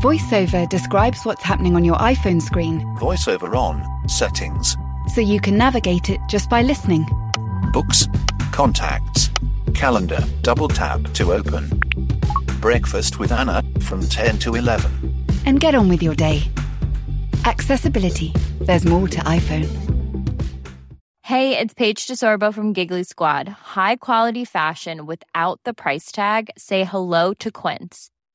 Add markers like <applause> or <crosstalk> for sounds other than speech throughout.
VoiceOver describes what's happening on your iPhone screen VoiceOver on, settings, so you can navigate it just by listening. books, contacts, calendar, double tap to open. Breakfast with Anna from 10 to 11. And get on with your day. Accessibility. There's more to iPhone. Hey, it's Paige DeSorbo from Giggly Squad. High quality fashion without the price tag. Say hello to Quince.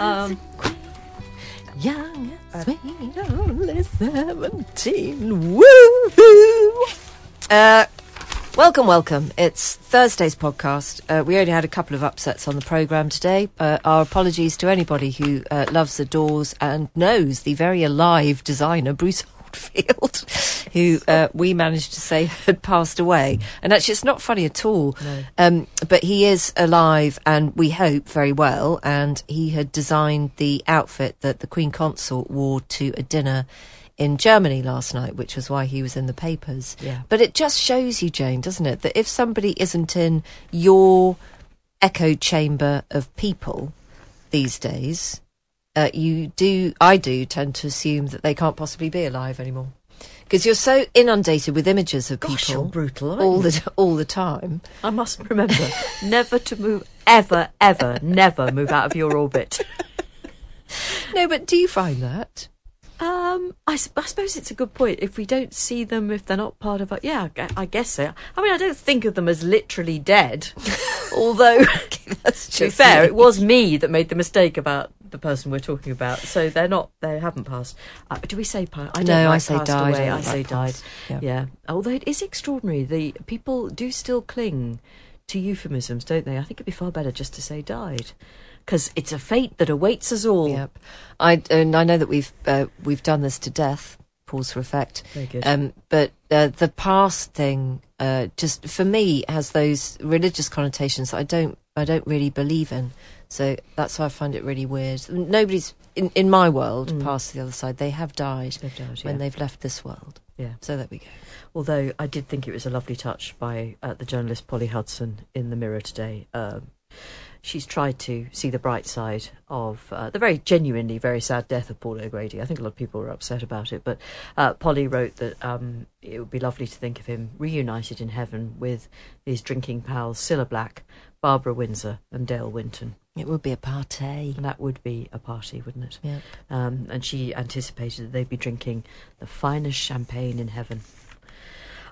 Um, young, sweet, only 17. Woo! Uh, welcome, welcome. It's Thursday's podcast. Uh, we only had a couple of upsets on the programme today. Uh, our apologies to anybody who uh, loves, doors and knows the very alive designer, Bruce Oldfield, <laughs> who uh, we managed to say <laughs> had passed away. And actually, it's not funny at all. Um, but he is alive and we hope very well. And he had designed the outfit that the Queen Consort wore to a dinner in Germany last night, which was why he was in the papers. Yeah. But it just shows you, Jane, doesn't it, that if somebody isn't in your echo chamber of people these days, uh, you do, I do tend to assume that they can't possibly be alive anymore. Because you're so inundated with images of Gosh, people brutal, all the all the time. I must remember <laughs> never to move, ever, ever, never move out of your orbit. <laughs> No, but do you find that? Um, I, I suppose it's a good point. If we don't see them, if they're not part of our, yeah, I I guess so. I mean, I don't think of them as literally dead. <laughs> Although, That's to be fair, me. it was me that made the mistake about the person we're talking about. So they're not, they haven't passed. Uh, do we say passed? I don't No, I say passed died, Away. I I, like say died. yeah. Yeah. Although it is extraordinary, the people do still cling to euphemisms, don't they? I think it'd be far better just to say died. Because it's a fate that awaits us all. Yep. I and I know that we've uh, we've done this to death. Pause for effect. Very good. Um, but uh, the past thing, uh, just for me, has those religious connotations that I don't I don't really believe in. So that's why I find it really weird. Nobody's in in my world passed to the other side. They have died Mm. They've died, when yeah. they've left this world. Yeah. So there we go. Although I did think it was a lovely touch by uh, the journalist Polly Hudson in the Mirror today. Um, she's tried to see the bright side of uh, the very genuinely very sad death of Paul O'Grady. I think a lot of people were upset about it, but uh, Polly wrote that um, it would be lovely to think of him reunited in heaven with his drinking pals Cilla Black, Barbara Windsor, and Dale Winton. It would be a party. That would be a party, wouldn't it? Yep. Um, and she anticipated that they'd be drinking the finest champagne in heaven.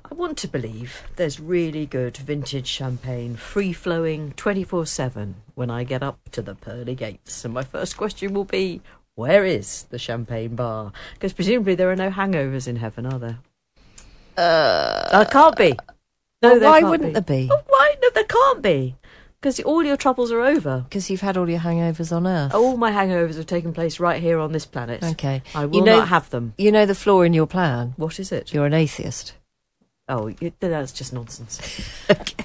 I want to believe there's really good vintage champagne, free flowing 24 7 when I get up to the pearly gates. And my first question will be where is the champagne bar? Because presumably there are no hangovers in heaven, are there? Uh, there can't be. No, Well, why wouldn't be. there be? Oh, why? No, there can't be. Because all your troubles are over. Because you've had all your hangovers on Earth. All my hangovers have taken place right here on this planet. Okay. I will You know- not have them. You know the flaw in your plan. What is it? You're an atheist. Oh, you, that's just nonsense. <laughs> okay.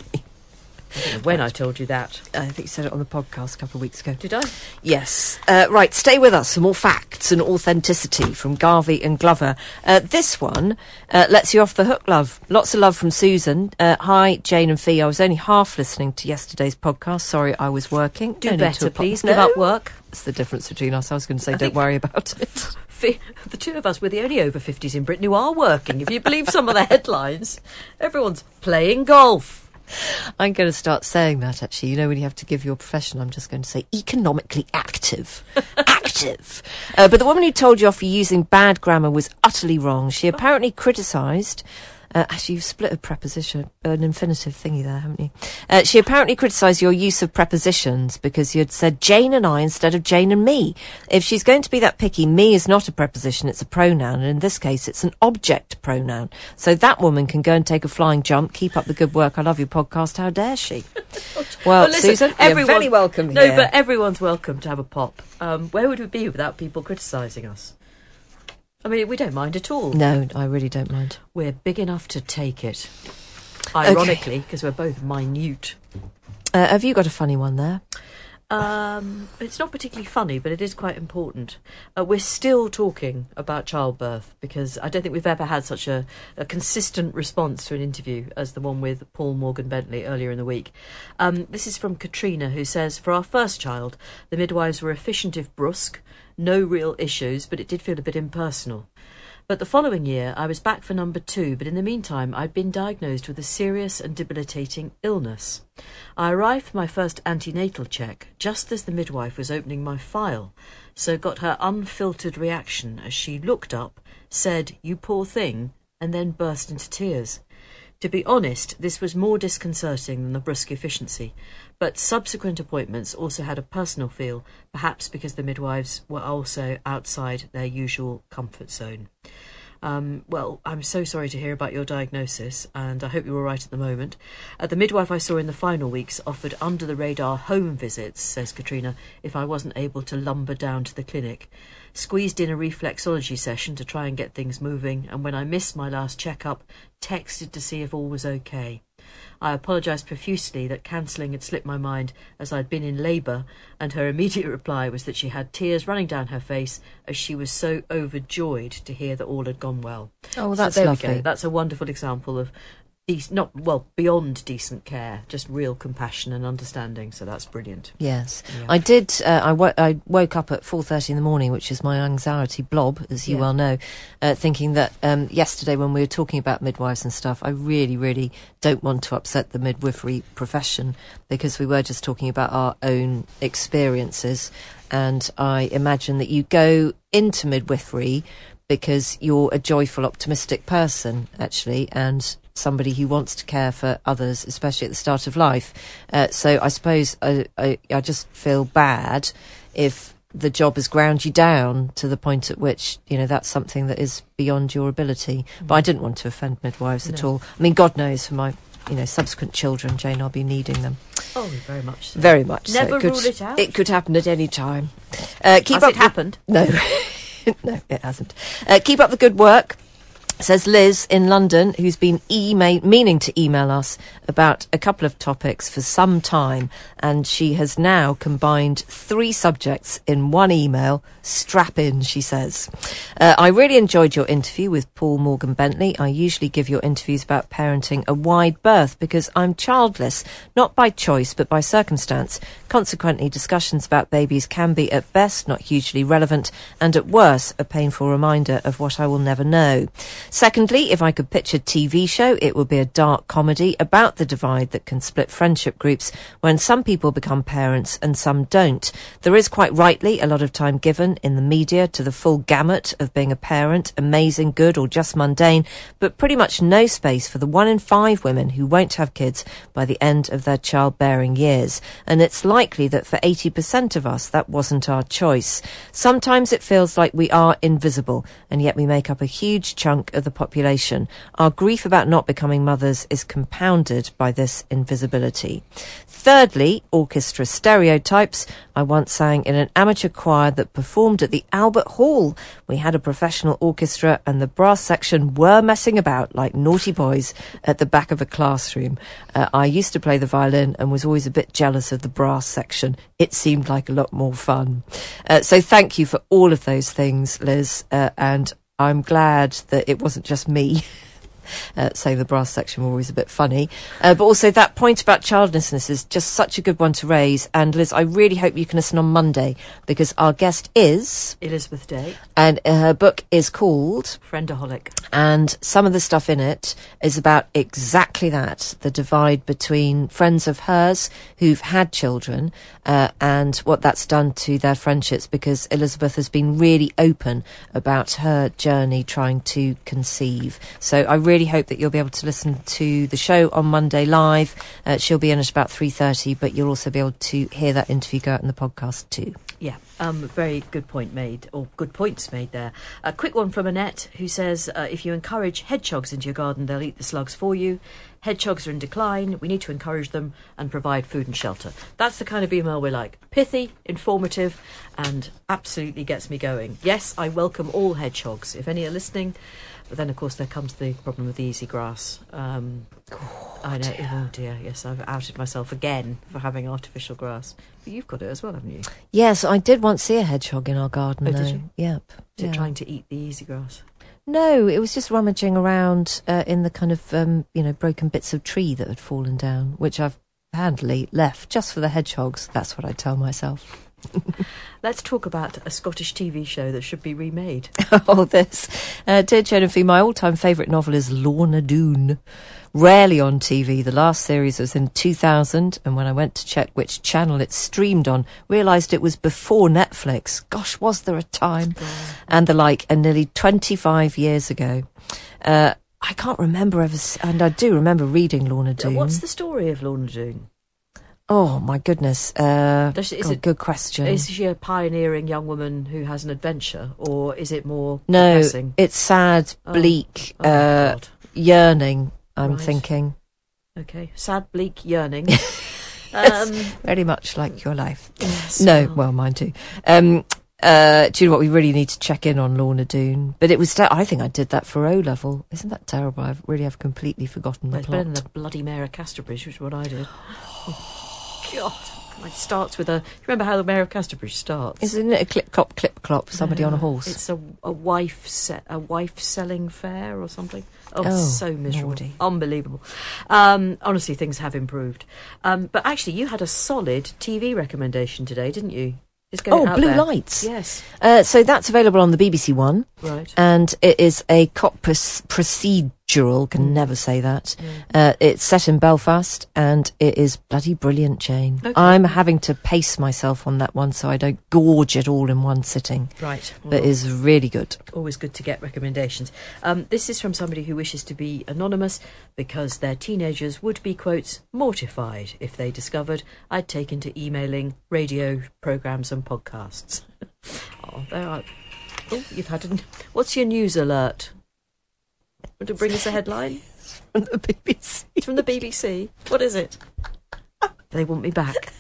I when I told you that. I think you said it on the podcast a couple of weeks ago. Did I? Yes. Uh, right, stay with us for more facts and authenticity from Garvey and Glover. Uh, this one uh, lets you off the hook, love. Lots of love from Susan. Uh, hi, Jane and Fi. I was only half listening to yesterday's podcast. Sorry, I was working. Do No better, please. No. Give up work. That's the difference between us. I was going to say, I don't worry about it. <laughs> The two of us, we're the only over 50s in Britain who are working. If you believe some of the <laughs> headlines, everyone's playing golf. <laughs> I'm going to start saying that actually. You know, when you have to give your profession, I'm just going to say economically active. <laughs> active. Uh, but the woman who told you off for using bad grammar was utterly wrong. She apparently criticised Uh, actually, you've split a preposition, an infinitive thingy there, haven't you? Uh, she apparently criticised your use of prepositions because you had said Jane and I instead of Jane and me. If she's going to be that picky, me is not a preposition, it's a pronoun, and in this case, it's an object pronoun. So that woman can go and take a flying jump. Keep up the good work. I love your podcast. How dare she? <laughs> Well, listen, Susan, everyone, you're very welcome No, here. but everyone's welcome to have a pop. Um, where would we be without people criticising us? I mean, we don't mind at all. no, I really don't mind. We're big enough to take it. Ironically, because we're both minute. Uh, have you got a funny one there? Um, it's not particularly funny, but it is quite important. Uh, we're still talking about childbirth because I don't think we've ever had such a, a consistent response to an interview as the one with Paul Morgan Bentley earlier in the week. Um, this is from Katrina, who says, For our first child, the midwives were efficient if brusque, no real issues, but it did feel a bit impersonal. But the following year, I was back for number two, but in the meantime, I'd been diagnosed with a serious and debilitating illness. I arrived for my first antenatal check just as the midwife was opening my file, so got her unfiltered reaction as she looked up, said, You poor thing, and then burst into tears. To be honest, this was more disconcerting than the brusque efficiency, but subsequent appointments also had a personal feel, perhaps because the midwives were also outside their usual comfort zone. Um, well, I'm so sorry to hear about your diagnosis, and I hope you're all right at the moment. Uh, the midwife I saw in the final weeks offered under the radar home visits, says Katrina, if I wasn't able to lumber down to the clinic. Squeezed in a reflexology session to try and get things moving, and when I missed my last checkup, texted to see if all was okay. I apologised profusely that cancelling had slipped my mind as I'd been in labour, and her immediate reply was that she had tears running down her face as she was so overjoyed to hear that all had gone well. Oh, So that's we lovely. go. That's a wonderful example of dec- not well beyond decent care, just real compassion and understanding. So that's brilliant. Yes, Yeah. I did. Uh, I, wo- I woke up at four thirty in the morning, which is my anxiety blob, as you Yeah. well know, uh, thinking that um, yesterday when we were talking about midwives and stuff, I really, really don't want to upset the midwifery profession because we were just talking about our own experiences, and I imagine that you go into midwifery because you're a joyful, optimistic person, actually, and somebody who wants to care for others, especially at the start of life. Uh, so I suppose I, I, I just feel bad if the job has ground you down to the point at which you know that's something that is beyond your ability. But I didn't want to offend midwives at all. I mean, God knows for my you know subsequent children, Jane, I'll be needing them Oh, very much. So. very much. so Never could, rule it out. It could happen at any time. Uh, keep Has up it happened? <laughs> no, <laughs> no, it hasn't. Uh, keep up the good work. Says Liz in London, who's been email meaning to email us about a couple of topics for some time, and she has now combined three subjects in one email. Strap in, she says. Uh, I really enjoyed your interview with Paul Morgan Bentley. I usually give your interviews about parenting a wide berth because I'm childless, not by choice but by circumstance. Consequently, discussions about babies can be at best not hugely relevant and at worst a painful reminder of what I will never know. Secondly, if I could pitch a TV show, it would be a dark comedy about the divide that can split friendship groups when some people become parents and some don't. There is quite rightly a lot of time given in the media to the full gamut of being a parent, amazing, good, or just mundane, but pretty much no space for the one in five women who won't have kids by the end of their childbearing years. And it's likely that for 80% of us, that wasn't our choice. Sometimes it feels like we are invisible, and yet we make up a huge chunk of the population. Our grief about not becoming mothers is compounded by this invisibility. Thirdly, orchestra stereotypes. I once sang in an amateur choir that performed at the Albert Hall. We had a professional orchestra and the brass section were messing about like naughty boys at the back of a classroom. Uh, I used to play the violin and was always a bit jealous of the brass section. It seemed like a lot more fun. Uh, so thank you for all of those things, Liz, uh, and I'm glad that it wasn't just me. <laughs> uh, saying the brass section were always a bit funny. Uh, but also that point about childlessness is just such a good one to raise. And Liz, I really hope you can listen on Monday because our guest is, Elizabeth Day, and her book is called friendaholic. and some of the stuff in it is about exactly that the divide between friends of hers who've had children uh, and what that's done to their friendships because Elizabeth has been really open about her journey trying to conceive. So I really really hope that you'll be able to listen to the show on Monday live. Uh, she'll be in at about 3.30, but you'll also be able to hear that interview go out in the podcast too. Yeah, um, very good point made, or good points made there. A quick one from Annette, who says uh, if you encourage hedgehogs into your garden, they'll eat the slugs for you. Hedgehogs are in decline. We need to encourage them and provide food and shelter. That's the kind of email we like. Pithy, informative, and absolutely gets me going. Yes, I welcome all hedgehogs. If any are listening, but then, of course, there comes the problem with the easy grass. Um, I know. Oh dear. Yes, I've outed myself again for having artificial grass. But you've got it as well, haven't you? Yes, I did once see a hedgehog in our garden. Oh, though. did you? Yep. Is it yeah. trying to eat the easy grass? No, it was just rummaging around uh, in the kind of um, you know broken bits of tree that had fallen down, which I've handily left just for the hedgehogs. That's what I tell myself. <laughs> Let's talk about a Scottish TV show that should be remade. <laughs> oh, this. Uh, dear Jennifer, my all-time favourite novel is Lorna Doone. Rarely on TV. The last series was in 2000, and when I went to check which channel it streamed on, realised it was before Netflix. Gosh, was there a time? And the like, and nearly 25 years ago. Uh, I can't remember ever, and I do remember reading Lorna Doone. What's the story of Lorna Doone? Oh my goodness! Uh, Does she- is God, it- good question. Is she a pioneering young woman who has an adventure, or is it more no, depressing? it's sad, Oh. bleak, Oh, uh, God. yearning. I'm Right. thinking Okay, sad, bleak, yearning. <laughs> um, very much like your life. yes, No, well, well, mine too. Um, uh, do you know what? We really need to check in on Lorna Doone. But it was, ter- I think I did that for O level. Isn't that terrible? I really have completely forgotten the it's better plot. than the bloody Mayor of Casterbridge, which is what I did. <gasps> God, it starts with a. You remember how the Mayor of Casterbridge starts? Isn't it a clip clop, clip clop, somebody on a horse? It's a, a wife se- a wife selling fair or something. Oh, Oh, so miserable, naughty. unbelievable. Um, honestly, things have improved. Um, but actually, you had a solid TV recommendation today, didn't you? Just get it Oh, Blue there. Lights. Yes, Uh, so that's available on the BBC One. right. and it is a cop proc- procedural. Can never say that. Uh, it's set in Belfast, and it is bloody brilliant, Jane. Okay. I'm having to pace myself on that one so I don't gorge it all in one sitting. Right. But Well, is really good. always good to get recommendations. Um, this is from somebody who wishes to be anonymous because their teenagers would be, quotes, mortified if they discovered I'd taken to emailing radio programmes and podcasts. <laughs> oh, there are. Oh, you've had. A, what's your news alert? Want to bring us a headline? From the BBC. It's from the BBC. What is it? They want me back.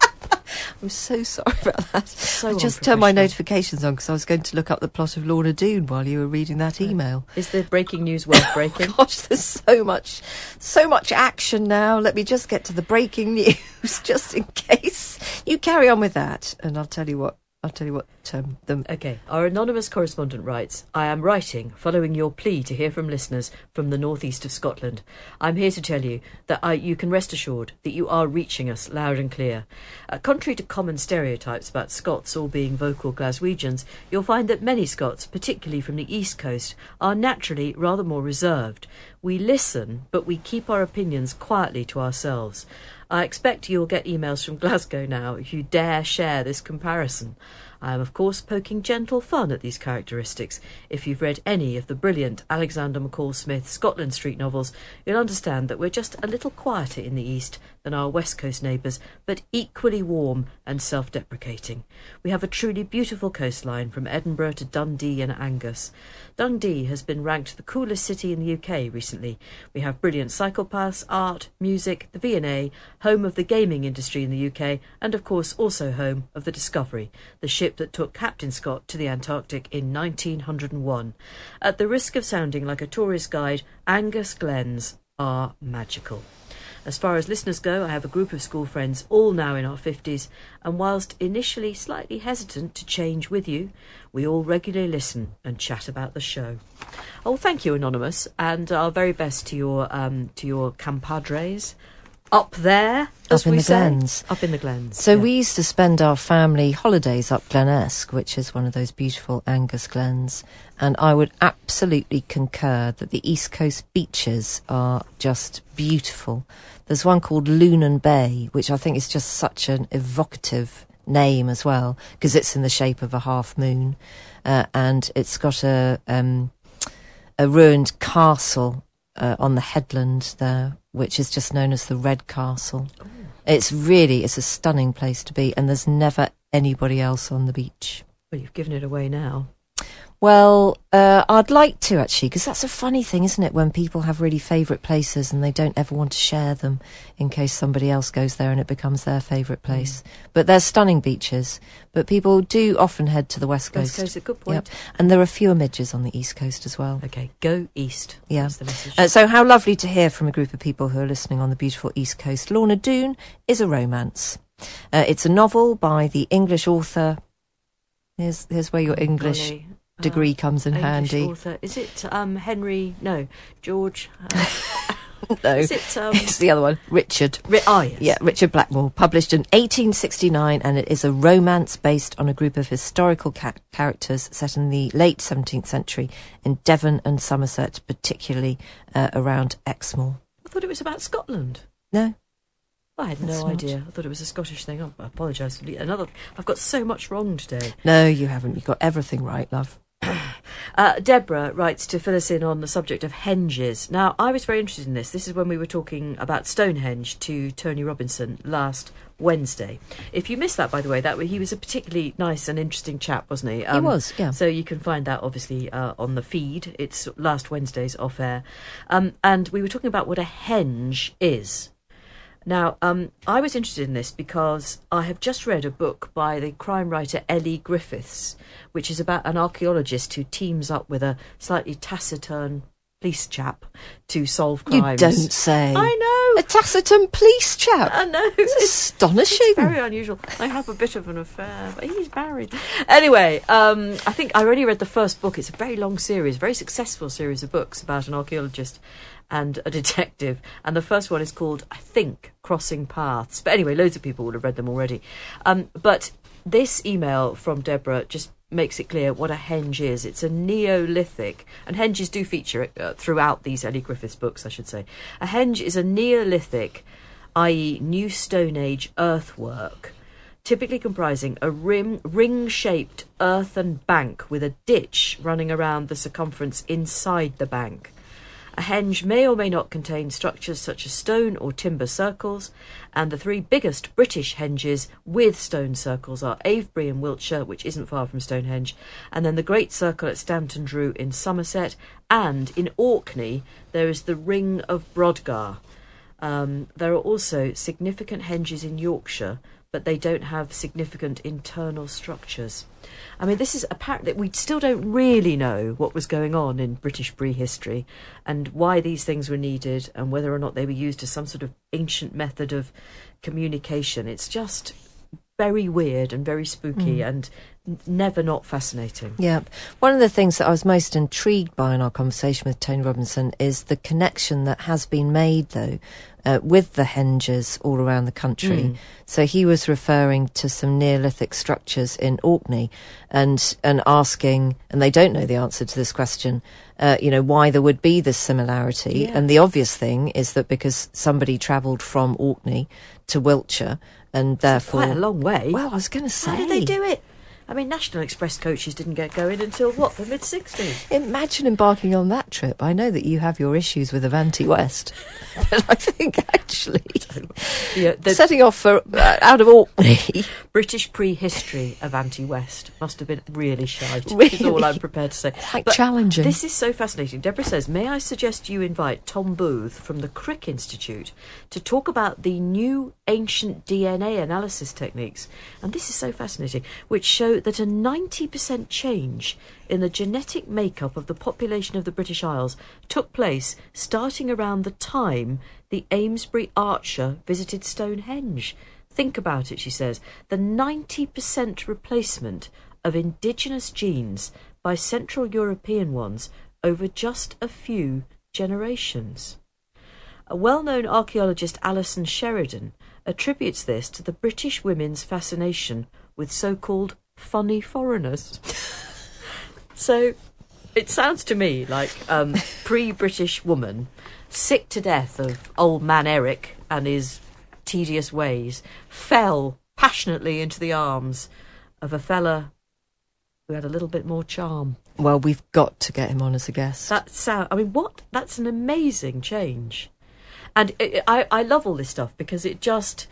<laughs> I'm so sorry about that. So I just turned my notifications on because I was going to look up the plot of Lorna Doone while you were reading that email. Is the breaking news worth <laughs> oh, breaking? Gosh, there's so much, so much action now. Let me just get to the breaking <laughs> news, just in case. You carry on with that, and I'll tell you what. I'll tell you what. Um, Okay, our anonymous correspondent writes I am writing following your plea to hear from listeners from the northeast of Scotland. I'm here to tell you that I, you can rest assured that you are reaching us loud and clear. Uh, contrary to common stereotypes about Scots all being vocal Glaswegians, you'll find that many Scots, particularly from the east coast, are naturally rather more reserved. We listen, but we keep our opinions quietly to ourselves. I expect you'll get emails from Glasgow now if you dare share this comparison. I am, of course, poking gentle fun at these characteristics. If you've read any of the brilliant Alexander McCall Smith Scotland Street novels, you'll understand that we're just a little quieter in the East than our West Coast neighbours, but equally warm and self deprecating. We have a truly beautiful coastline from Edinburgh to Dundee and Angus. Dundee has been ranked the coolest city in the UK recently. We have brilliant cycle paths, art, music, the V&A, home of the gaming industry in the UK, and of course also home of the Discovery, the ship that took Captain Scott to the Antarctic in 1901. At the risk of sounding like a tourist guide, Angus Glens are magical. As far as listeners go, I have a group of school friends, all now in our 50s, and whilst initially slightly hesitant to change with you, we all regularly listen and chat about the show. Oh, thank you, Anonymous, and our very best to your um, to your compadres up there, Up in the say. glens. Up in the glens. So yeah. we used to spend our family holidays up Glenesk, which is one of those beautiful Angus glens, and I would absolutely concur that the East Coast beaches are just beautiful. There's one called Lunan Bay, which I think is just such an evocative name as well, because it's in the shape of a half moon, uh, and it's got a um, a ruined castle uh, on the headland there, which is just known as the Red Castle. It's really it's a stunning place to be, and there's never anybody else on the beach. Well, you've given it away now. Well, uh, I'd like to actually, because that's a funny thing, isn't it? When people have really favourite places and they don't ever want to share them in case somebody else goes there and it becomes their favourite place. But they're stunning beaches. But people do often head to the west coast. West Coast, a good point. Yep. And there are fewer midges on the east coast as well. Okay, go east. Yeah. Uh, so, how lovely to hear from a group of people who are listening on the beautiful East Coast. Lorna Doone is a romance. Uh, it's a novel by the English author. Here's, here's where your English. Degree comes in English handy. author. Is it um, Henry? No, George. Uh, <laughs> No, is it? Um, it's the other one, Richard. Ri- ah, yes. Yeah, Richard Blackmore, published in 1869, and it is a romance based on a group of historical ca- characters set in the late 17th century in Devon and Somerset, particularly uh, around Exmoor. I thought it was about Scotland. No, I had It's no not. idea. I thought it was a Scottish thing. Oh, I apologise. Another. I've got so much wrong today. no, you haven't. You've got everything right, love. <coughs> Uh, Deborah writes to fill us in on the subject of henges. Now, I was very interested in this. This is when we were talking about Stonehenge to Tony Robinson last Wednesday. If you missed that, by the way, that he was a particularly nice and interesting chap, wasn't he? Um, he was, yeah. So you can find that obviously uh, on the feed. It's last Wednesday's off air, um, and we were talking about what a henge is. Now, um, I was interested in this because I have just read a book by the crime writer Elly Griffiths, which is about an archaeologist who teams up with a slightly taciturn police chap to solve crimes. You don't say. I know. A taciturn police chap. I know. It's astonishing. It's very unusual. They have a bit of an affair, but he's married. Anyway, um, I think I already read the first book. It's a very long series, very successful series of books about an archaeologist and a detective. And the first one is called, I think, Crossing Paths. But anyway, loads of people would have read them already. Um, but this email from Deborah just makes it clear what a henge is. It's a Neolithic, and henges do feature uh, throughout these Elly Griffiths books, I should say. A henge is a Neolithic, i.e., New Stone Age earthwork, typically comprising a rim, ring-shaped earthen bank with a ditch running around the circumference inside the bank. A henge may or may not contain structures such as stone or timber circles, and the three biggest British henges with stone circles are Avebury in Wiltshire, which isn't far from Stonehenge, and then the Great Circle at Stanton Drew in Somerset, and in Orkney there is the Ring of Brodgar. Um, there are also significant henges in Yorkshire, but they don't have significant internal structures. I mean, this is apparent that we still don't really know what was going on in British prehistory and why these things were needed and whether or not they were used as some sort of ancient method of communication. It's just very weird and very spooky mm. and never not fascinating. Yeah. One of the things that I was most intrigued by in our conversation with Tony Robinson is the connection that has been made, though, uh, with the henges all around the country. So he was referring to some Neolithic structures in Orkney and, and asking, and they don't know the answer to this question, uh, you know, why there would be this similarity. Yeah. And the obvious thing is that because somebody travelled from Orkney to Wiltshire and therefore. Quite a long way. Well, I was going to say. How did they do it? I mean, National Express coaches didn't get going until what, the mid 60s? Imagine embarking on that trip. I know that you have your issues with Avanti West, <laughs> but I think actually <laughs> Yeah, the setting off for uh, out of Orkney. <laughs> British prehistory Avanti West must have been really shite, is all I'm prepared to say. Quite challenging. This is so fascinating. Deborah says, May I suggest you invite Tom Booth from the Crick Institute to talk about the new ancient DNA analysis techniques? And this is so fascinating, which show that a 90% change in the genetic makeup of the population of the British Isles took place starting around the time the Amesbury Archer visited Stonehenge. Think about it, she says. The 90% replacement of indigenous genes by Central European ones over just a few generations. A well known archaeologist, Alison Sheridan, attributes this to the British women's fascination with so called funny foreigners. so it sounds to me like um, pre British woman, sick to death of old man Eric and his tedious ways, fell passionately into the arms of a fella who had a little bit more charm. Well, we've got to get him on as a guest. That sound. I mean, what? That's an amazing change, and it, I I love all this stuff because it just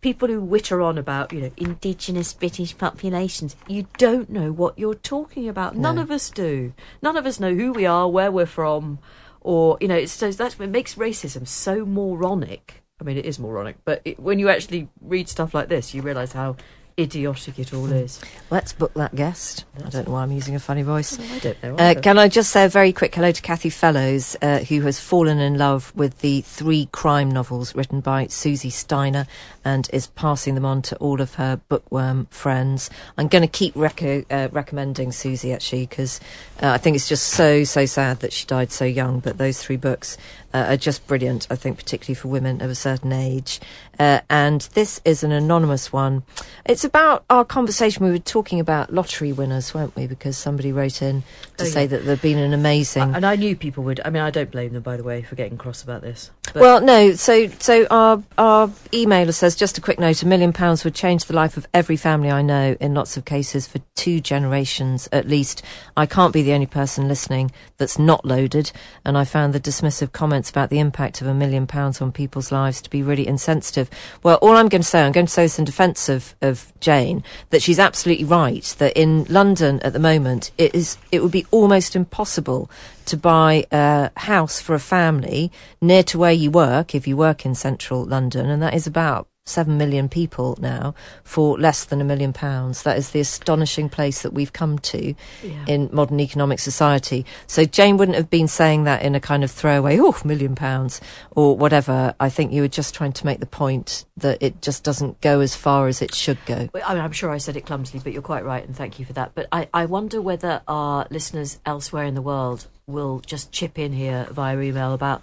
people who witter on about you know indigenous British populations. You don't know what you're talking about. None No. of us do. None of us know who we are, where we're from, or you know. It's so that's what makes racism so moronic. I mean, it is moronic, but it, when you actually read stuff like this, you realise how idiotic it all is. Let's book that guest. I don't know why I'm using a funny voice. I don't know. Uh, can I just say a very quick hello to Kathy Fellows, uh, who has fallen in love with the three crime novels written by Susie Steiner and is passing them on to all of her bookworm friends. I'm going to keep reco- uh, recommending Susie actually because uh, I think it's just so so sad that she died so young. But those three books uh, are just brilliant. I think particularly for women of a certain age. Uh, and this is an anonymous one. It's about our conversation. We were talking about lottery winners, weren't we? Because somebody wrote in to Oh, say yeah. that there'd been an amazing. and I knew people would. I mean, I don't blame them, by the way, for getting cross about this. But well, no. So, so our our emailer says just a quick note: a million pounds would change the life of every family I know in lots of cases for two generations at least. I can't be the only person listening that's not loaded, and I found the dismissive comments about the impact of a million pounds on people's lives to be really insensitive. Well, all I'm going to say, I'm going to say this in defence of of Jane, that she's absolutely right. That in London at the moment, it is it would be almost impossible to buy a house for a family near to where you work if you work in central London, and that is about seven million people now for less than a million pounds. That is the astonishing place that we've come to Yeah. in modern economic society. So Jane wouldn't have been saying that in a kind of throwaway, oh, million pounds or whatever. I think you were just trying to make the point that it just doesn't go as far as it should go. I mean, I'm sure I said it clumsily, but you're quite right, and thank you for that. But I, I wonder whether our listeners elsewhere in the world will just chip in here via email about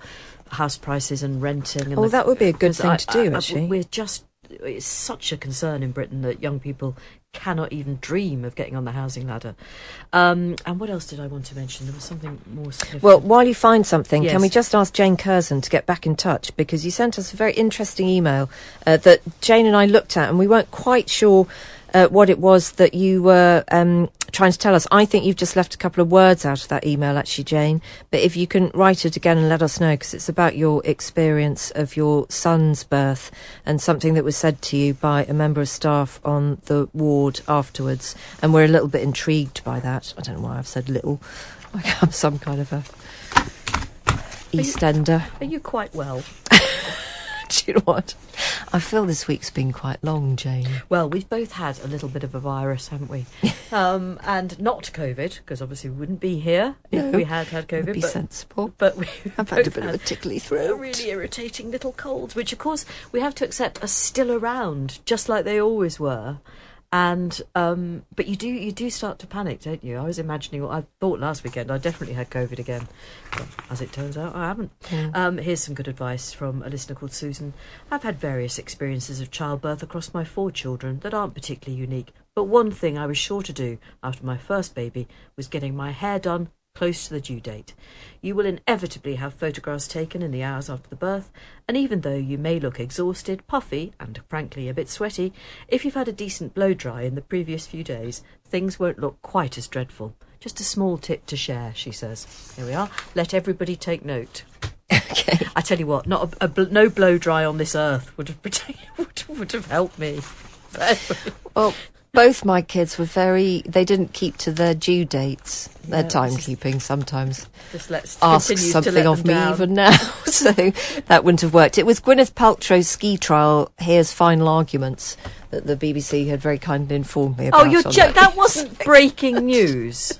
house prices and renting. And Oh, the- that would be a good thing I- to do, I- actually. We're just, it's such a concern in Britain that young people cannot even dream of getting on the housing ladder. Um, and what else did I want to mention? There was something more significant. Well, while you find something, Yes. can we just ask Jane Curzon to get back in touch because you sent us a very interesting email uh, that Jane and I looked at, and we weren't quite sure uh, what it was that you were um, trying to tell us. I think you've just left a couple of words out of that email, actually, Jane. But if you can write it again and let us know, because it's about your experience of your son's birth and something that was said to you by a member of staff on the ward afterwards, and we're a little bit intrigued by that. I don't know why I've said little. Like <laughs> I'm some kind of a EastEnder. are you quite well? <laughs> <laughs> Do you know what? I feel this week's been quite long, Jane. Well, we've both had a little bit of a virus, haven't we? <laughs> um, and not COVID, because obviously we wouldn't be here if No, we had had COVID. Would be but, sensible. but we <laughs> I've had a bit of a tickly throat. really irritating little colds, which of course we have to accept are still around, just like they always were. And um, but you do you do start to panic, don't you? I was imagining what I thought last weekend. I definitely had COVID again. Well, as it turns out, I haven't. Um, here's some good advice from a listener called Susan. I've had various experiences of childbirth across my four children that aren't particularly unique. But one thing I was sure to do after my first baby was getting my hair done close to the due date. You will inevitably have photographs taken in the hours after the birth, and even though you may look exhausted, puffy, and frankly a bit sweaty, if you've had a decent blow dry in the previous few days, things won't look quite as dreadful. Just a small tip to share, she says. Here we are. Let everybody take note. Okay. I tell you what, not a, a bl- no blow dry on this earth would have would, <laughs> would have helped me. Well, both my kids were very. They didn't keep to their due dates. Their timekeeping sometimes Just let's asks something let of me down. even now. <laughs> so that wouldn't have worked. It was Gwyneth Paltrow's ski trial. Here's final arguments that the BBC had very kindly informed me about. Oh, you're joking. that. That wasn't <laughs> breaking news.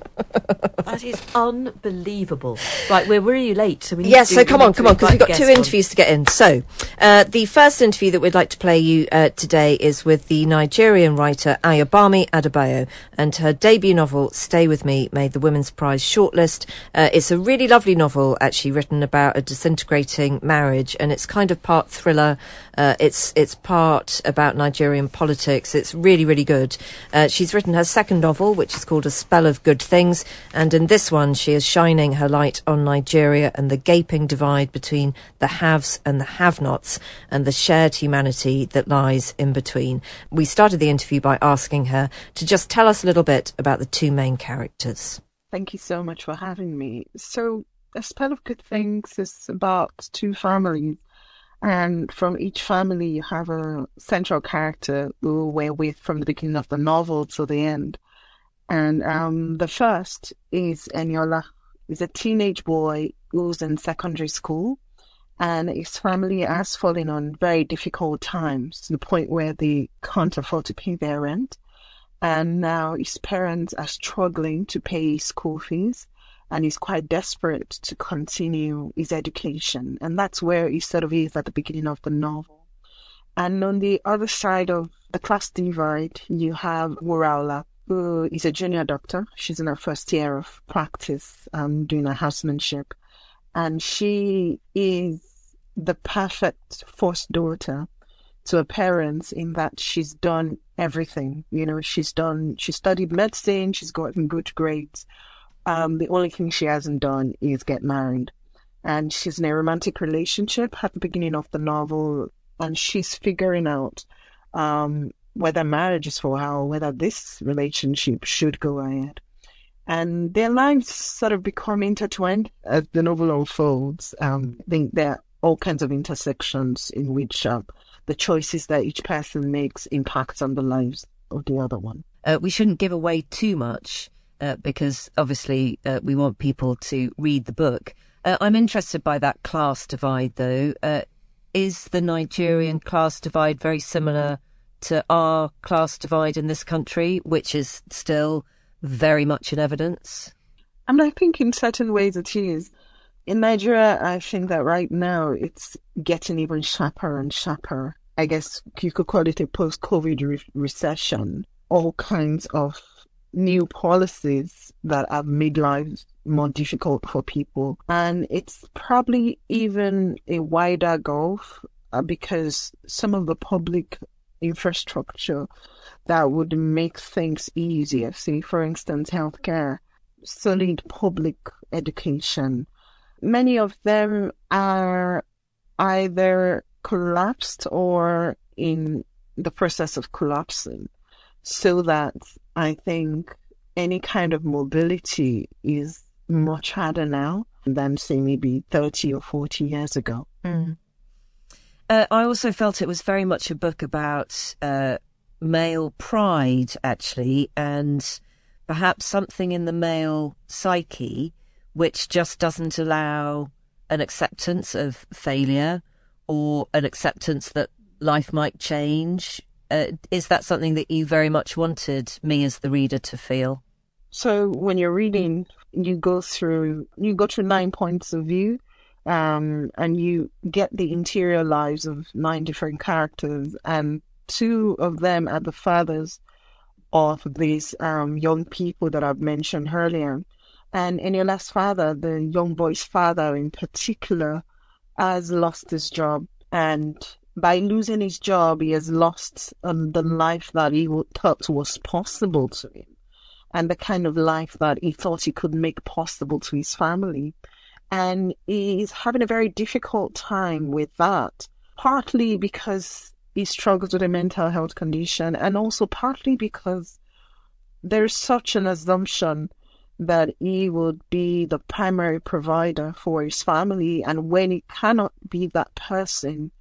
that is unbelievable. Right, we're really late, so we need Yes, to so come on, come on, because we've got two guests on. interviews to get in. So, uh, the first interview that we'd like to play you uh, today is with the Nigerian writer Ayobami Adebayo, and her debut novel, Stay With Me, made the Women's Prize shortlist. Uh, it's a really lovely novel, actually, written about a disintegrating marriage, and it's kind of part thriller. Uh, it's it's part about Nigerian politics. It's really, really good. Uh, she's written her second novel, which is called A Spell of Good Things. And in this one, she is shining her light on Nigeria and the gaping divide between the haves and the have nots and the shared humanity that lies in between. We started the interview by asking her to just tell us a little bit about the two main characters. Thank you so much for having me. So, A Spell of Good Things is about two families and from each family, you have a central character who we're with from the beginning of the novel to the end. And um, the first is Eniola. He's a teenage boy who's in secondary school, and his family has fallen on very difficult times to the point where they can't afford to pay their rent. And now his parents are struggling to pay school fees and he's quite desperate to continue his education. And that's where he sort of is at the beginning of the novel. And on the other side of the class divide, you have Wuraola, who is a junior doctor. She's in her first year of practice, um, doing her housemanship. And she is the perfect first daughter to her parents in that she's done everything. You know, she's done, she studied medicine, she's gotten good grades, um, the only thing she hasn't done is get married. And she's in a romantic relationship at the beginning of the novel, and she's figuring out um, whether marriage is for her or whether this relationship should go ahead. And their lives sort of become intertwined as the novel unfolds. Um, I think there are all kinds of intersections in which uh, the choices that each person makes impacts on the lives of the other one. Uh, we shouldn't give away too much uh, because obviously uh, we want people to read the book. Uh, I'm interested by that class divide, though. Uh, is the Nigerian class divide very similar to our class divide in this country, which is still very much in evidence? Mean, I think in certain ways it is. In Nigeria, I think that right now it's getting even sharper and sharper. I guess you could call it a post COVID re- recession. All kinds of new policies that have made lives more difficult for people. And it's probably even a wider gulf uh, because some of the public infrastructure that would make things easier, say, for instance, healthcare, solid public education, many of them are either collapsed or in the process of collapsing so that I think any kind of mobility is much harder now than, say, maybe 30 or 40 years ago. Mm. Uh, I also felt it was very much a book about uh, male pride, actually, and perhaps something in the male psyche which just doesn't allow an acceptance of failure or an acceptance that life might change uh, is that something that you very much wanted me as the reader to feel? So when you're reading, you go through you go through nine points of view, um, and you get the interior lives of nine different characters, and two of them are the fathers of these um, young people that I've mentioned earlier. And Eniola's father, the young boy's father in particular, has lost his job and by losing his job, he has lost um, the life that he thought was possible to him and the kind of life that he thought he could make possible to his family. And he's having a very difficult time with that, partly because he struggles with a mental health condition, and also partly because there's such an assumption that he would be the primary provider for his family. And when he cannot be that person,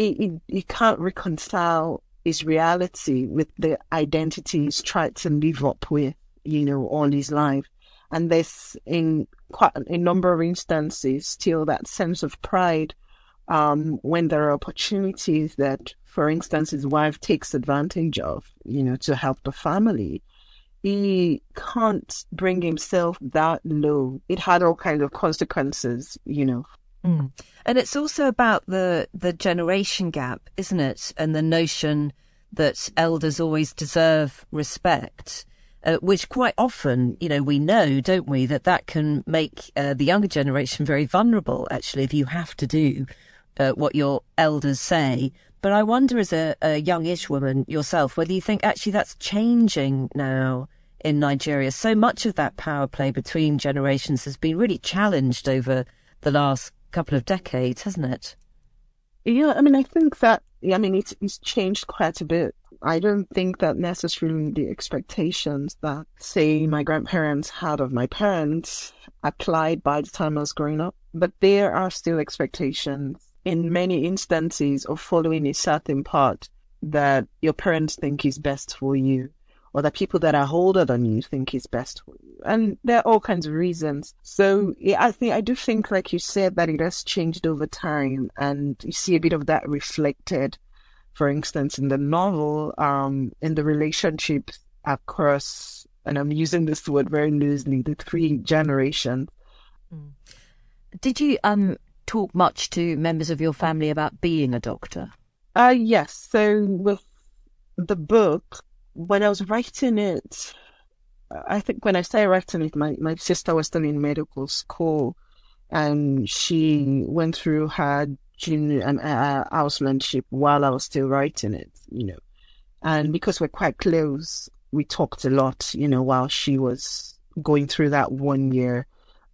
he, he, can't reconcile his reality with the identity he's tried to live up with, you know, all his life. And there's in quite a number of instances still that sense of pride um, when there are opportunities that, for instance, his wife takes advantage of, you know, to help the family. He can't bring himself that low. It had all kinds of consequences, you know, Mm. And it's also about the the generation gap, isn't it? And the notion that elders always deserve respect, uh, which quite often, you know, we know, don't we, that that can make uh, the younger generation very vulnerable. Actually, if you have to do uh, what your elders say, But I wonder, as a, a youngish woman yourself, whether you think actually that's changing now in Nigeria. So much of that power play between generations has been really challenged over the last couple of decades, hasn't it? Yeah, I mean, I think that, I mean, it's, it's changed quite a bit. I don't think that necessarily the expectations that, say, my grandparents had of my parents applied by the time I was growing up. But there are still expectations in many instances of following a certain path that your parents think is best for you or the people that are older than you think is best for you. And there are all kinds of reasons. So yeah, I think I do think, like you said, that it has changed over time, and you see a bit of that reflected, for instance, in the novel, um, in the relationship across, and I'm using this word very loosely, the three generations. Mm. Did you um talk much to members of your family about being a doctor? Uh yes. So with the book, when I was writing it, I think when I started writing it, my, my sister was still in medical school and she went through her junior um, uh, housemanship while I was still writing it, you know. And because we're quite close, we talked a lot, you know, while she was going through that one year.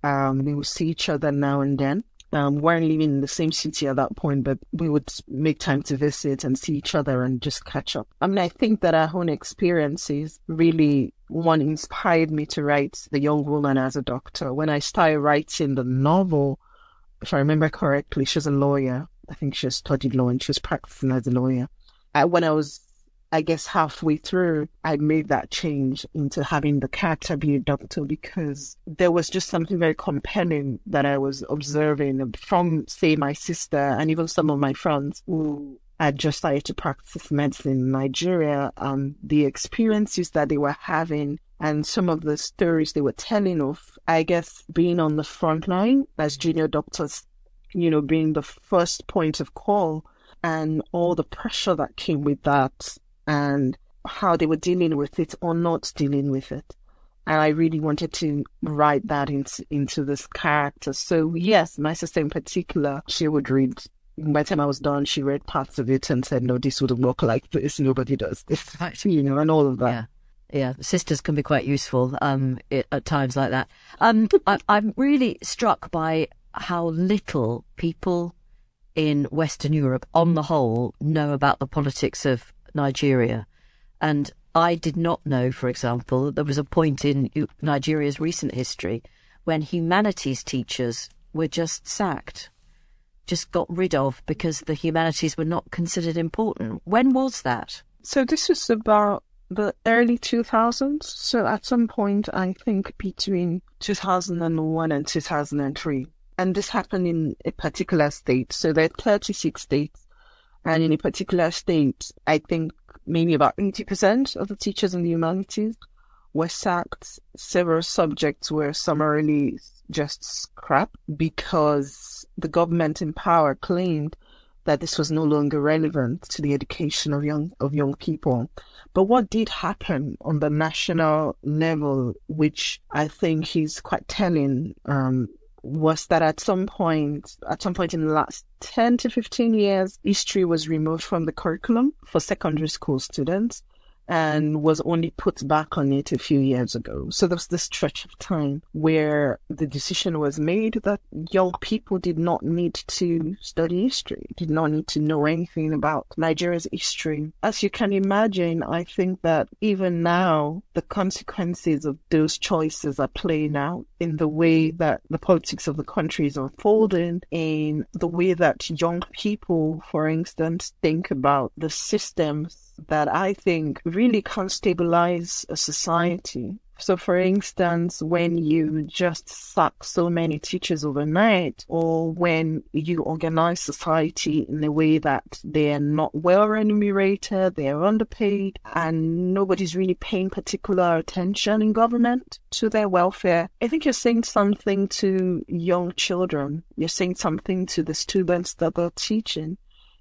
Um, we would see each other now and then um, weren't living in the same city at that point, but we would make time to visit and see each other and just catch up. I mean, I think that our own experiences really one inspired me to write The Young Woman as a Doctor. When I started writing the novel, if I remember correctly, she's a lawyer. I think she studied law and she was practicing as a lawyer. Uh, when I was I guess halfway through, I made that change into having the character be a doctor because there was just something very compelling that I was observing from, say, my sister and even some of my friends who had just started to practice medicine in Nigeria, and the experiences that they were having and some of the stories they were telling of, I guess, being on the front line as junior doctors, you know, being the first point of call and all the pressure that came with that and how they were dealing with it or not dealing with it. And I really wanted to write that into, into this character. So yes, my sister in particular, she would read by the time I was done, she read parts of it and said, no, this wouldn't work like this. Nobody does this, <laughs> you know, and all of that. Yeah. Yeah, sisters can be quite useful um, it, at times like that. Um, I, I'm really struck by how little people in Western Europe, on the whole, know about the politics of Nigeria. And I did not know, for example, that there was a point in Nigeria's recent history when humanities teachers were just sacked, just got rid of because the humanities were not considered important. When was that? So this was about the early 2000s. So at some point, I think between 2001 and 2003. And this happened in a particular state. So there are 36 states and in a particular state, I think maybe about 80% of the teachers in the humanities were sacked. Several subjects were summarily just scrapped because the government in power claimed that this was no longer relevant to the education of young of young people. But what did happen on the national level, which I think is quite telling, um, was that at some point, at some point in the last 10 to 15 years, history was removed from the curriculum for secondary school students and was only put back on it a few years ago. So there was this stretch of time where the decision was made that young people did not need to study history, did not need to know anything about Nigeria's history. As you can imagine, I think that even now, the consequences of those choices are playing out in the way that the politics of the country is unfolding, in the way that young people, for instance, think about the systems that I think really can stabilize a society. So, for instance, when you just sack so many teachers overnight, or when you organize society in a way that they're not well remunerated, they're underpaid, and nobody's really paying particular attention in government to their welfare, I think you're saying something to young children. You're saying something to the students that they're teaching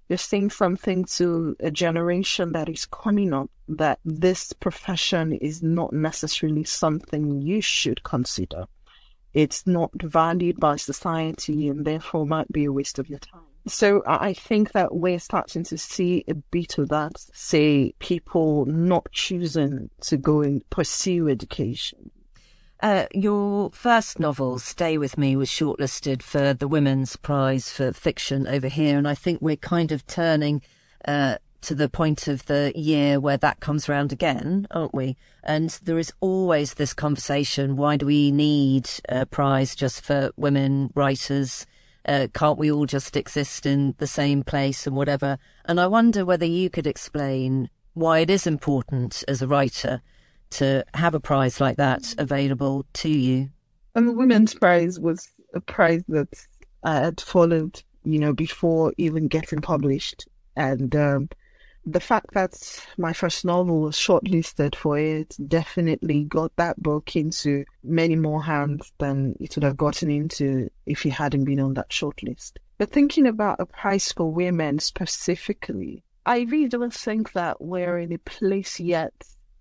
you're saying something to a generation that is coming up that this profession is not necessarily something you should consider. It's not valued by society and therefore might be a waste of your time. So I think that we're starting to see a bit of that, say people not choosing to go and pursue education. Uh, your first novel, Stay With Me, was shortlisted for the Women's Prize for Fiction over here, and I think we're kind of turning uh, to the point of the year where that comes round again, aren't we? And there is always this conversation why do we need a prize just for women writers? Uh, can't we all just exist in the same place and whatever? And I wonder whether you could explain why it is important as a writer to have a prize like that available to you. And the Women's Prize was a prize that I had followed, you know, before even getting published. And um, the fact that my first novel was shortlisted for it definitely got that book into many more hands than it would have gotten into if it hadn't been on that shortlist. But thinking about a prize for women specifically, I really don't think that we're in a place yet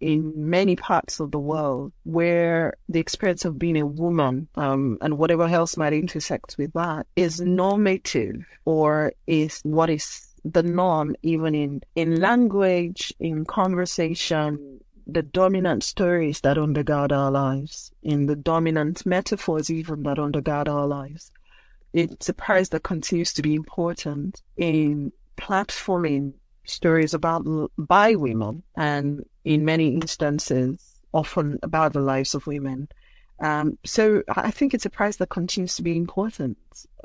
in many parts of the world where the experience of being a woman um, and whatever else might intersect with that is normative or is what is the norm even in in language in conversation. The dominant stories that undergird our lives in the dominant metaphors even that undergird our lives. It's a prize that continues to be important in platforming stories about by women and in many instances often about the lives of women um, so I think it's a prize that continues to be important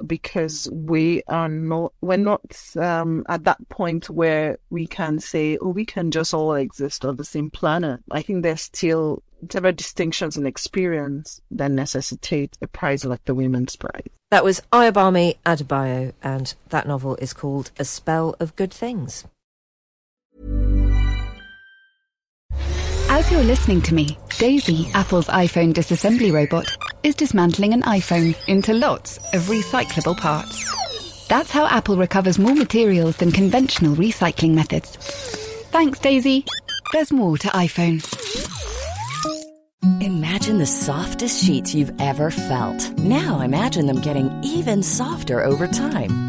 because we are not, we're not um, at that point where we can say, oh, we can just all exist on the same planet. I think there's still several distinctions and experience that necessitate a prize like the Women's Prize. That was Ayobami Adebayo, and that novel is called A Spell of Good Things. As you're listening to me, Daisy, Apple's iPhone disassembly robot, is dismantling an iPhone into lots of recyclable parts. That's how Apple recovers more materials than conventional recycling methods. Thanks, Daisy. There's more to iPhone. Imagine the softest sheets you've ever felt. Now imagine them getting even softer over time.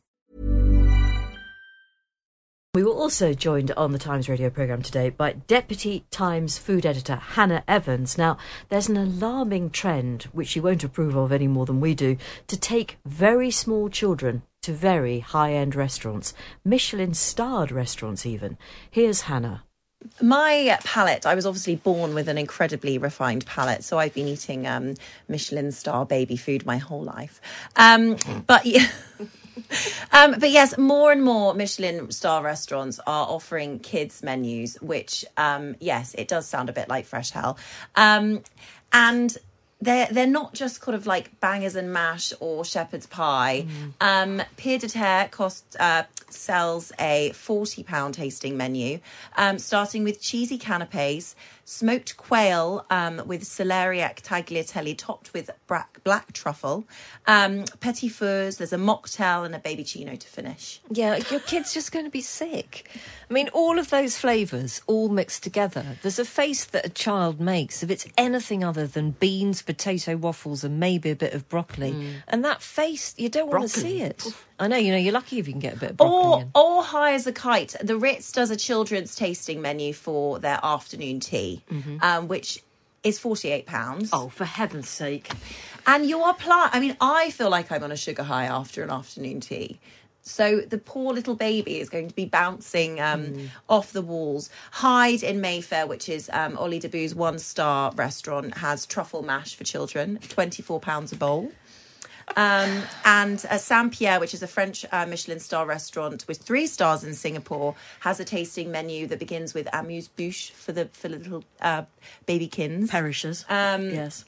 We were also joined on the Times radio programme today by Deputy Times food editor Hannah Evans. Now, there's an alarming trend, which you won't approve of any more than we do, to take very small children to very high end restaurants, Michelin starred restaurants even. Here's Hannah. My palate, I was obviously born with an incredibly refined palate, so I've been eating um, Michelin star baby food my whole life. Um, but yeah. <laughs> <laughs> um, but yes, more and more Michelin star restaurants are offering kids menus, which um, yes, it does sound a bit like fresh hell. Um, and they're they're not just kind of like bangers and mash or shepherd's pie. Um, Pied à Terre costs uh, sells a forty pound tasting menu, um, starting with cheesy canapes, smoked quail um, with celeriac tagliatelle topped with black, black truffle, um, petit fours. There's a mocktail and a baby chino to finish. Yeah, your kid's just going to be sick. I mean, all of those flavours all mixed together. There's a face that a child makes if it's anything other than beans, potato waffles, and maybe a bit of broccoli. And that face, you don't want to see it. I know, you know, you're lucky if you can get a bit of broccoli Or, in. or high as a kite. The Ritz does a children's tasting menu for their afternoon tea, um, which is forty-eight pounds. Oh, for heaven's sake. And you are pl- I mean, I feel like I'm on a sugar high after an afternoon tea. so the poor little baby is going to be bouncing um, Hmm. off the walls. Hide in Mayfair, which is um, Ollie Dabbous's one star restaurant, has truffle mash for children, £24 a bowl. Um, and uh, Saint Pierre, which is a French uh, Michelin star restaurant with three stars in Singapore, has a tasting menu that begins with amuse bouche for the for little uh, babykins. Perishes. Um, yes.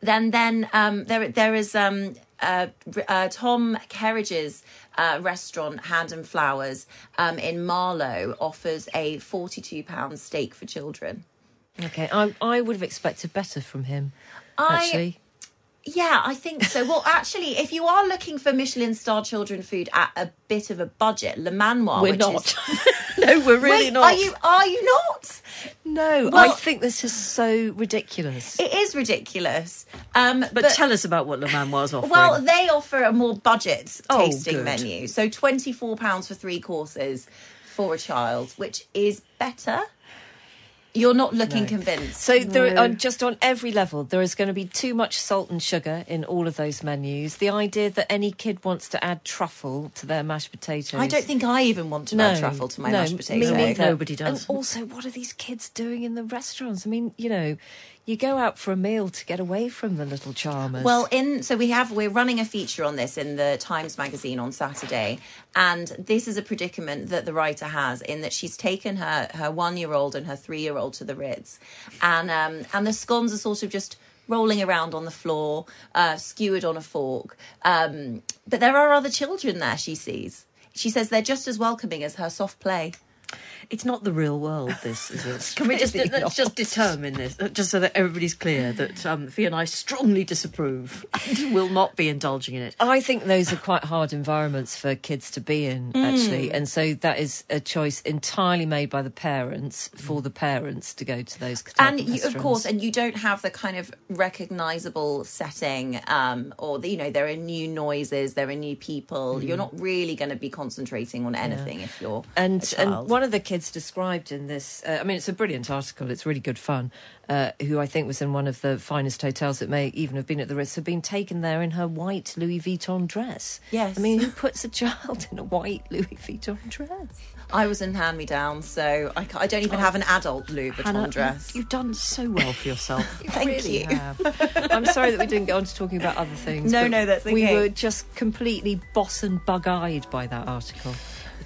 Then then um, there there is um, uh, uh, Tom Kerridge's uh, restaurant, Hand and Flowers, um, in Marlow, offers a forty-two pound steak for children. Okay, I, I would have expected better from him, I- actually. Yeah, I think so. Well, <laughs> actually, if you are looking for Michelin star children food at a bit of a budget, Le Manoir, We're which not. Is, <laughs> no, we're really Wait, not. Are you? Are you not? No, I think this is so ridiculous. It is ridiculous. Um, But, tell us about what Le Manoir's <laughs> offering. Well, they offer a more budget Oh, tasting good. menu. So £24 for three courses for a child, which is better. You're not looking convinced. So there, on, just on every level, there is going to be too much salt and sugar in all of those menus. The idea that any kid wants to add truffle to their mashed potatoes. I don't think I even want to add truffle to my no, mashed me potato. neither. Nobody does. And also, what are these kids doing in the restaurants? I mean, you know, you go out for a meal to get away from the little charmers. Well, in so we have we're running a feature on this in the Times magazine on Saturday, and this is a predicament that the writer has in that she's taken her her one year old and her three year old to the Ritz, and um and the scones are sort of just rolling around on the floor, uh, skewered on a fork. Um, but there are other children there. She sees. She says they're just as welcoming as her soft play. It's not the real world, this, is it? <laughs> Can we <laughs> just- let's not. just determine this, uh, just so that everybody's clear that um, Fi and I strongly disapprove and <laughs> will not be indulging in it. I think those are quite hard environments for kids to be in, actually. Mm. And so that is a choice entirely made by the parents for the parents to go to those and of you, of course and you don't have the kind of recognizable setting um or the, you know there are new noises there are new people you're not really going to be concentrating on anything if you're and and one of the kids described in this uh, i mean it's a brilliant article. It's really good fun uh, who i think was in one of the finest hotels that may even have been at the ritz had been taken there in her white louis vuitton dress. Yes. i mean who puts a child in a white louis vuitton dress? I was in hand me down so I, I don't even have an adult louis vuitton Hannah, dress. You've done so well for yourself. <laughs> thank really you. have. i'm sorry that we didn't go on to talking about other things No, no, that's we were just completely boss and bug-eyed by that article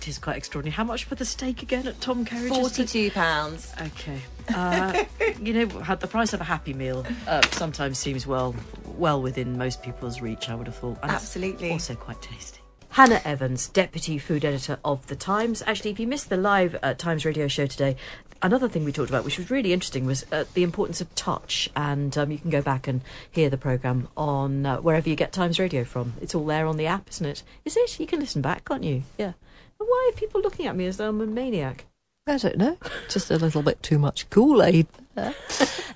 is quite extraordinary. How much for the steak again at Tom Kerridge's? 42 pounds Okay. Uh, <laughs> you know, the price of a Happy Meal uh, sometimes seems well, well within most people's reach. I would have thought. And Absolutely. Also quite tasty. Hannah Evans, deputy food editor of the Times. Actually, if you missed the live uh, Times radio show today, another thing we talked about, which was really interesting, was uh, the importance of touch. And um, you can go back and hear the programme on uh, wherever you get Times radio from. It's all there on the app, isn't it? Is it? You can listen back, can't you? Yeah. Why are people looking at me as though I'm a maniac? I don't know. Just a little bit too much Kool Aid.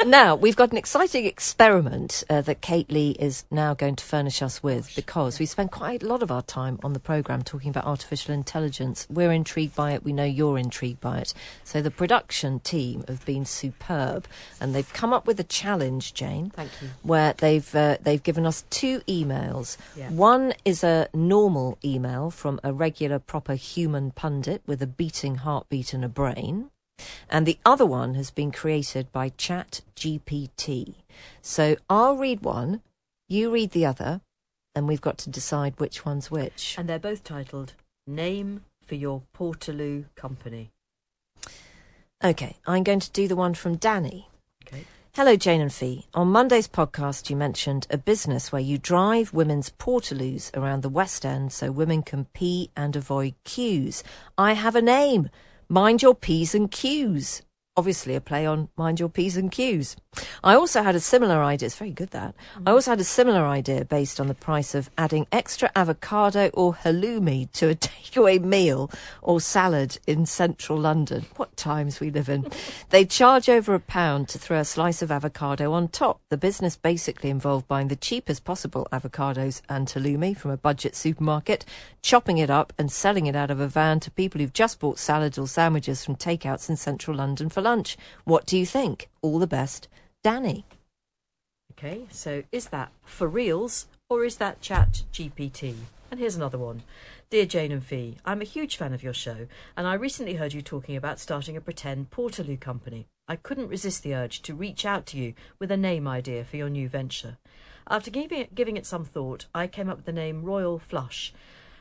Now, we've got an exciting experiment uh, that Kate Lee is now going to furnish us with because we spend quite a lot of our time on the programme talking about artificial intelligence. We're intrigued by it. We know you're intrigued by it. So the production team have been superb and they've come up with a challenge, Jane. Thank you. Where they've uh, they've given us two emails. Yeah. One is a normal email from a regular, proper human pundit with a beating heartbeat and a brain. And the other one has been created by Chat GPT. So I'll read one, you read the other, and we've got to decide which one's which. And they're both titled Name for Your Portaloo Company. Okay, I'm going to do the one from Danny. Okay. Hello, Jane and Fi. On Monday's podcast, you mentioned a business where you drive women's portaloos around the West End so women can pee and avoid queues. I have a name. Mind your P's and Q's. Obviously, a play on Mind Your P's and Q's. I also had a similar idea. It's very good that. Mm. I also had a similar idea based on the price of adding extra avocado or halloumi to a <laughs> takeaway meal or salad in central London. What times we live in. <laughs> they charge over a pound to throw a slice of avocado on top. The business basically involved buying the cheapest possible avocados and halloumi from a budget supermarket, chopping it up and selling it out of a van to people who've just bought salads or sandwiches from takeouts in central London for lunch. What do you think? All the best. Danny. Okay, so is that for reals or is that Chat GPT? And here's another one. Dear Jane and Fi, I'm a huge fan of your show, and I recently heard you talking about starting a pretend Portaloo company. I couldn't resist the urge to reach out to you with a name idea for your new venture. After giving it, giving it some thought, I came up with the name Royal Flush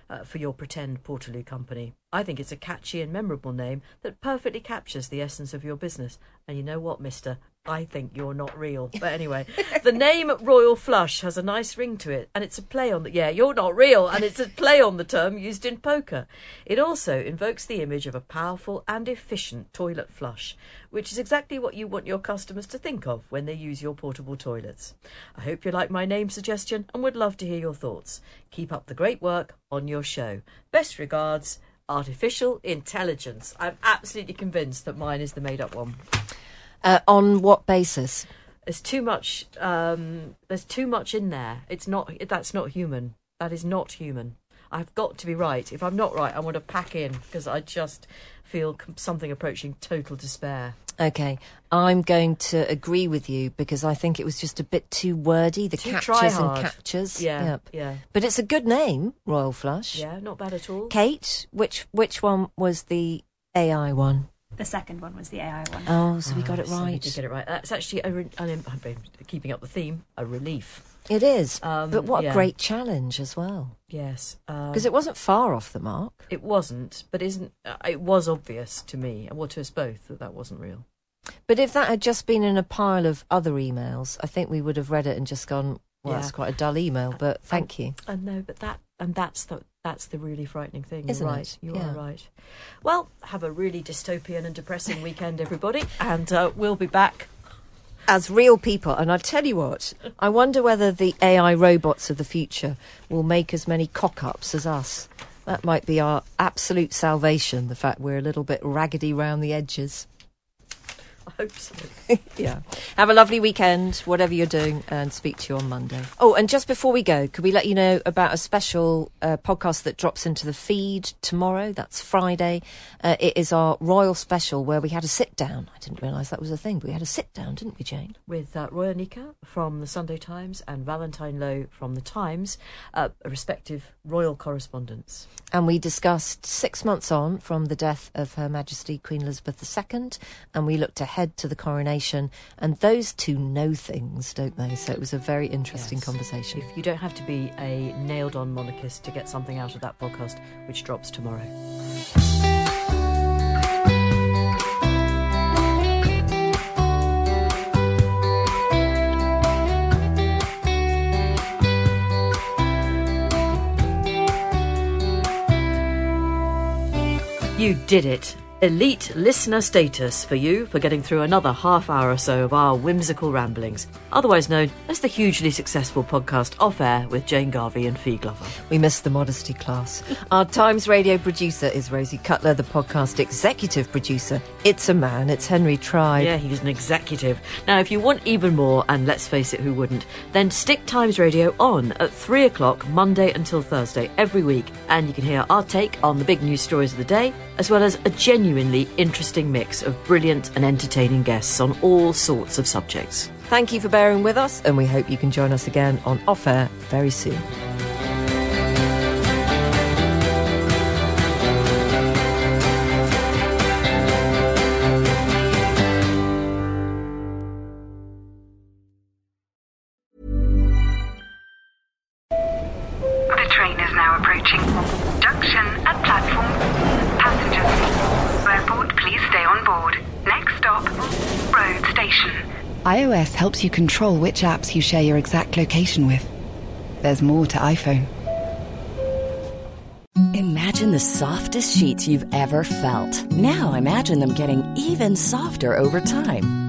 uh, for your pretend Portaloo company. I think it's a catchy and memorable name that perfectly captures the essence of your business. And you know what, mister? I think you're not real. But anyway, the name Royal Flush has a nice ring to it, and it's a play on the yeah, you're not real, and it's a play on the term used in poker. It also invokes the image of a powerful and efficient toilet flush, which is exactly what you want your customers to think of when they use your portable toilets. I hope you like my name suggestion and would love to hear your thoughts. Keep up the great work on your show. Best regards, Artificial Intelligence. I'm absolutely convinced that mine is the made up one. Uh, on what basis? There's too much. Um, there's too much in there. It's not. That's not human. That is not human. I've got to be right. If I'm not right, I want to pack in because I just feel something approaching total despair. Okay, I'm going to agree with you because I think it was just a bit too wordy. The Too catches and captures. Yeah, Yep. yeah. But it's a good name, Royal Flush. Yeah, not bad at all. Kate, which which one was the AI one? The second one was the AI one. Oh, so we got it So we did get it right. That's actually a re- I've been keeping up the theme. A relief. It is. Um, but what yeah. a great challenge as well. Yes, um, Because it wasn't far off the mark. it wasn't, but isn't uh, it was obvious to me and well to us both that that wasn't real. But if that had just been in a pile of other emails, I think we would have read it and just gone, well, Yeah. that's quite a dull email, but thank you. I know, but that and that's the that's the really frightening thing. Isn't You're it? right. You Yeah. are right. Well, have a really dystopian and depressing weekend, everybody, <laughs> and uh, we'll be back. As real people, and I tell you what, I wonder whether the AI robots of the future will make as many cock ups as us. That might be our absolute salvation, the fact we're a little bit raggedy round the edges. I hope so. yeah. Have a lovely weekend, whatever you're doing, and speak to you on Monday. Oh, and just before we go, could we let you know about a special uh, podcast that drops into the feed tomorrow? That's Friday. Uh, it is our Royal Special where we had a sit down. I didn't realise that was a thing, but we had a sit down, didn't we, Jane? With uh, Roya Nikkhah from the Sunday Times and Valentine Low from the Times, uh, respective royal correspondents. And we discussed six months on from the death of Her Majesty Queen Elizabeth II, and we looked ahead to the coronation. And those two know things, don't they? So it was a very interesting Yes. conversation. If you don't have to be a nailed on monarchist to get something out of that podcast, which drops tomorrow. You did it. Elite listener status for you for getting through another half hour or so of our whimsical ramblings, otherwise known as the hugely successful podcast Off Air with Jane Garvey and Fi Glover. We missed the modesty class. <laughs> Our Times radio producer is Rosie Cutler, the podcast executive producer. It's a man, it's Henry Tribe. Yeah, he's an executive. Now, if you want even more, and let's face it, who wouldn't, then stick Times Radio on at 3 o'clock Monday until Thursday every week, and you can hear our take on the big news stories of the day, as well as a genuinely interesting mix of brilliant and entertaining guests on all sorts of subjects. Thank you for bearing with us, and we hope you can join us again on Off Air very soon. Helps you control which apps you share your exact location with. There's more to iPhone. Imagine the softest sheets you've ever felt. Now imagine them getting even softer over time.